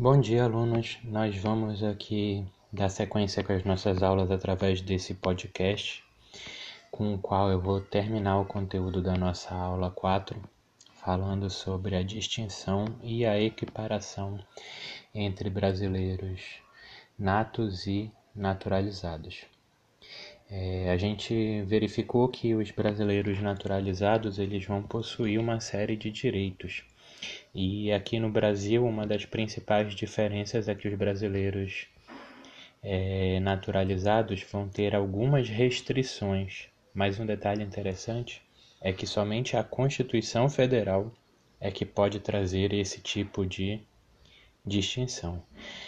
Bom dia, alunos. Nós vamos aqui dar sequência com as nossas aulas através desse podcast, com o qual eu vou terminar o conteúdo da nossa aula 4, falando sobre a distinção e a equiparação entre brasileiros natos e naturalizados. É, a gente verificou que os brasileiros naturalizados eles vão possuir uma série de direitos e aqui no Brasil, uma das principais diferenças é que os brasileiros é, naturalizados vão ter algumas restrições. Mas um detalhe interessante é que somente a Constituição Federal é que pode trazer esse tipo de distinção.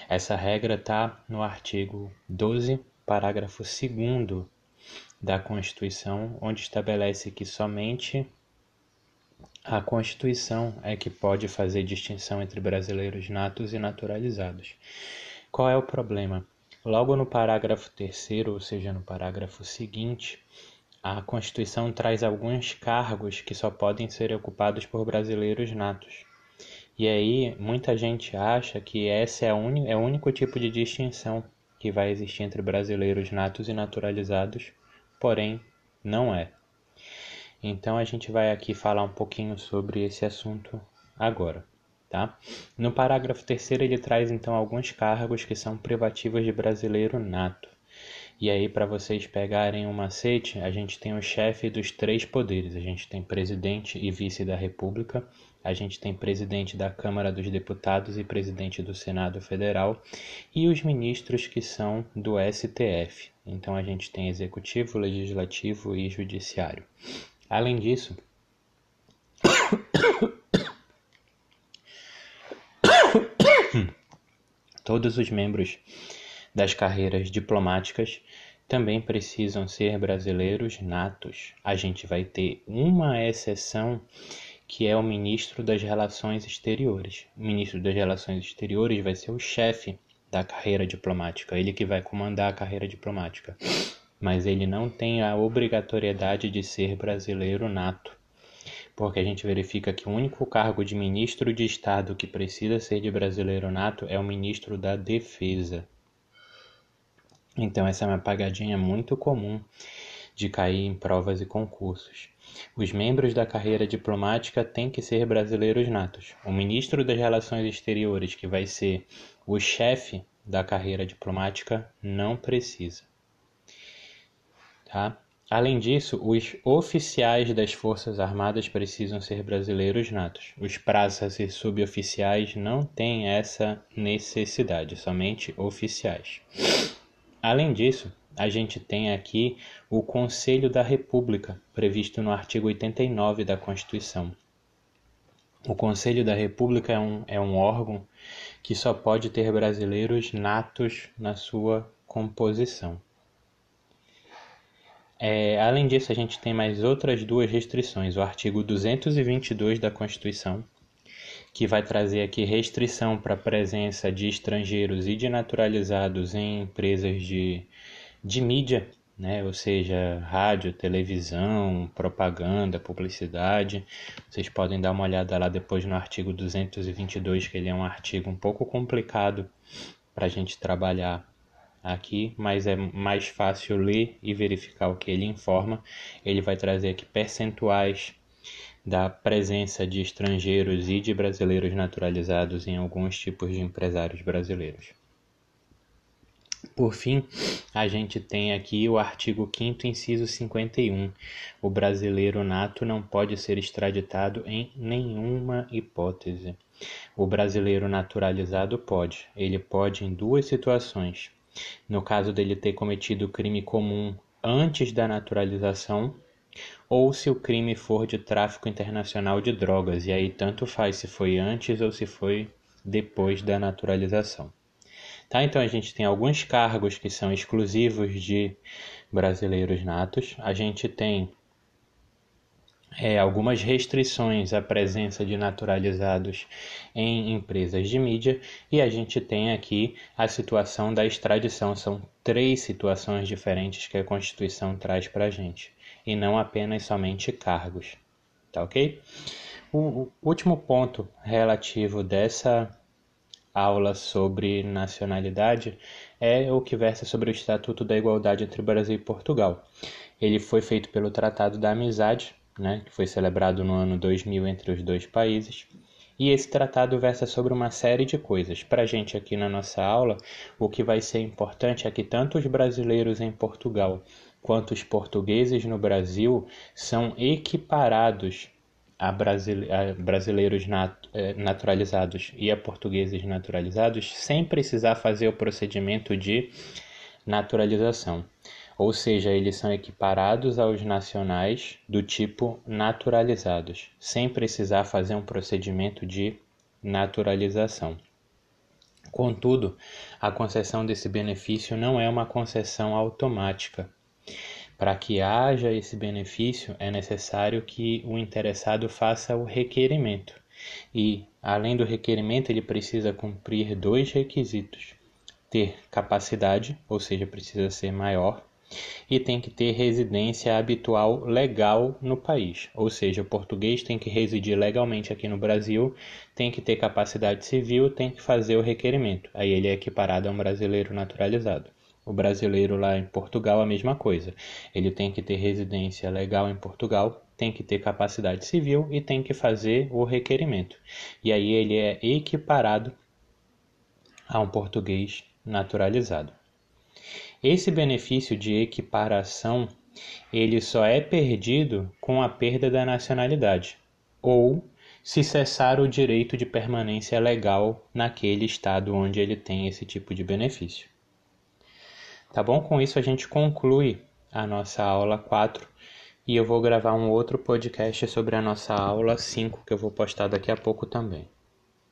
Essa regra está no artigo 12, parágrafo 2 da Constituição, onde estabelece que somente a Constituição é que pode fazer distinção entre brasileiros natos e naturalizados. Qual é o problema? Logo no parágrafo terceiro, ou seja, no parágrafo seguinte, a Constituição traz alguns cargos que só podem ser ocupados por brasileiros natos. E aí, muita gente acha que esse é, un... é o único tipo de distinção que vai existir entre brasileiros natos e naturalizados, porém, não é. Então a gente vai aqui falar um pouquinho sobre esse assunto agora, tá? No parágrafo terceiro ele traz então alguns cargos que são privativos de brasileiro nato. E aí para vocês pegarem um macete, a gente tem o chefe dos três poderes. A gente tem presidente e vice da República, a gente tem presidente da Câmara dos Deputados e presidente do Senado Federal e os ministros que são do STF. Então a gente tem executivo, legislativo e judiciário. Além disso, todos os membros das carreiras diplomáticas também precisam ser brasileiros natos. A gente vai ter uma exceção que é o ministro das Relações Exteriores. O ministro das Relações Exteriores vai ser o chefe da carreira diplomática, ele que vai comandar a carreira diplomática mas ele não tem a obrigatoriedade de ser brasileiro nato, porque a gente verifica que o único cargo de ministro de Estado que precisa ser de brasileiro nato é o ministro da Defesa. Então, essa é uma pagadinha muito comum de cair em provas e concursos. Os membros da carreira diplomática têm que ser brasileiros natos. O ministro das Relações Exteriores, que vai ser o chefe da carreira diplomática, não precisa. Tá? Além disso, os oficiais das Forças Armadas precisam ser brasileiros natos. Os praças e suboficiais não têm essa necessidade, somente oficiais. Além disso, a gente tem aqui o Conselho da República, previsto no artigo 89 da Constituição. O Conselho da República é um, é um órgão que só pode ter brasileiros natos na sua composição. É, além disso, a gente tem mais outras duas restrições. O artigo 222 da Constituição, que vai trazer aqui restrição para a presença de estrangeiros e de naturalizados em empresas de, de mídia, né? ou seja, rádio, televisão, propaganda, publicidade. Vocês podem dar uma olhada lá depois no artigo 222, que ele é um artigo um pouco complicado para a gente trabalhar aqui, mas é mais fácil ler e verificar o que ele informa. Ele vai trazer aqui percentuais da presença de estrangeiros e de brasileiros naturalizados em alguns tipos de empresários brasileiros. Por fim, a gente tem aqui o artigo 5 inciso 51. O brasileiro nato não pode ser extraditado em nenhuma hipótese. O brasileiro naturalizado pode. Ele pode em duas situações no caso dele ter cometido crime comum antes da naturalização, ou se o crime for de tráfico internacional de drogas, e aí tanto faz se foi antes ou se foi depois da naturalização. Tá? Então a gente tem alguns cargos que são exclusivos de brasileiros natos. A gente tem é, algumas restrições à presença de naturalizados em empresas de mídia e a gente tem aqui a situação da extradição. São três situações diferentes que a Constituição traz para a gente e não apenas somente cargos, tá ok? O, último ponto relativo dessa aula sobre nacionalidade é o que versa sobre o Estatuto da Igualdade entre Brasil e Portugal. Ele foi feito pelo Tratado da Amizade, né, que foi celebrado no ano 2000 entre os dois países. E esse tratado versa sobre uma série de coisas. Para a gente aqui na nossa aula, o que vai ser importante é que tanto os brasileiros em Portugal quanto os portugueses no Brasil são equiparados a, brasile... a brasileiros. Eh, naturalizados e a portugueses naturalizados sem precisar fazer o procedimento de naturalização. Ou seja, eles são equiparados aos nacionais do tipo naturalizados, sem precisar fazer um procedimento de naturalização. Contudo, a concessão desse benefício não é uma concessão automática para que haja esse benefício, é necessário que o interessado faça o requerimento. E, além do requerimento, ele precisa cumprir dois requisitos: ter capacidade, ou seja, precisa ser maior, e tem que ter residência habitual legal no país. Ou seja, o português tem que residir legalmente aqui no Brasil, tem que ter capacidade civil, tem que fazer o requerimento. Aí ele é equiparado a um brasileiro naturalizado. O brasileiro lá em Portugal, a mesma coisa. Ele tem que ter residência legal em Portugal, tem que ter capacidade civil e tem que fazer o requerimento. E aí ele é equiparado a um português naturalizado. Esse benefício de equiparação ele só é perdido com a perda da nacionalidade ou se cessar o direito de permanência legal naquele estado onde ele tem esse tipo de benefício. Tá bom? Com isso a gente conclui a nossa aula 4 e eu vou gravar um outro podcast sobre a nossa aula 5 que eu vou postar daqui a pouco também.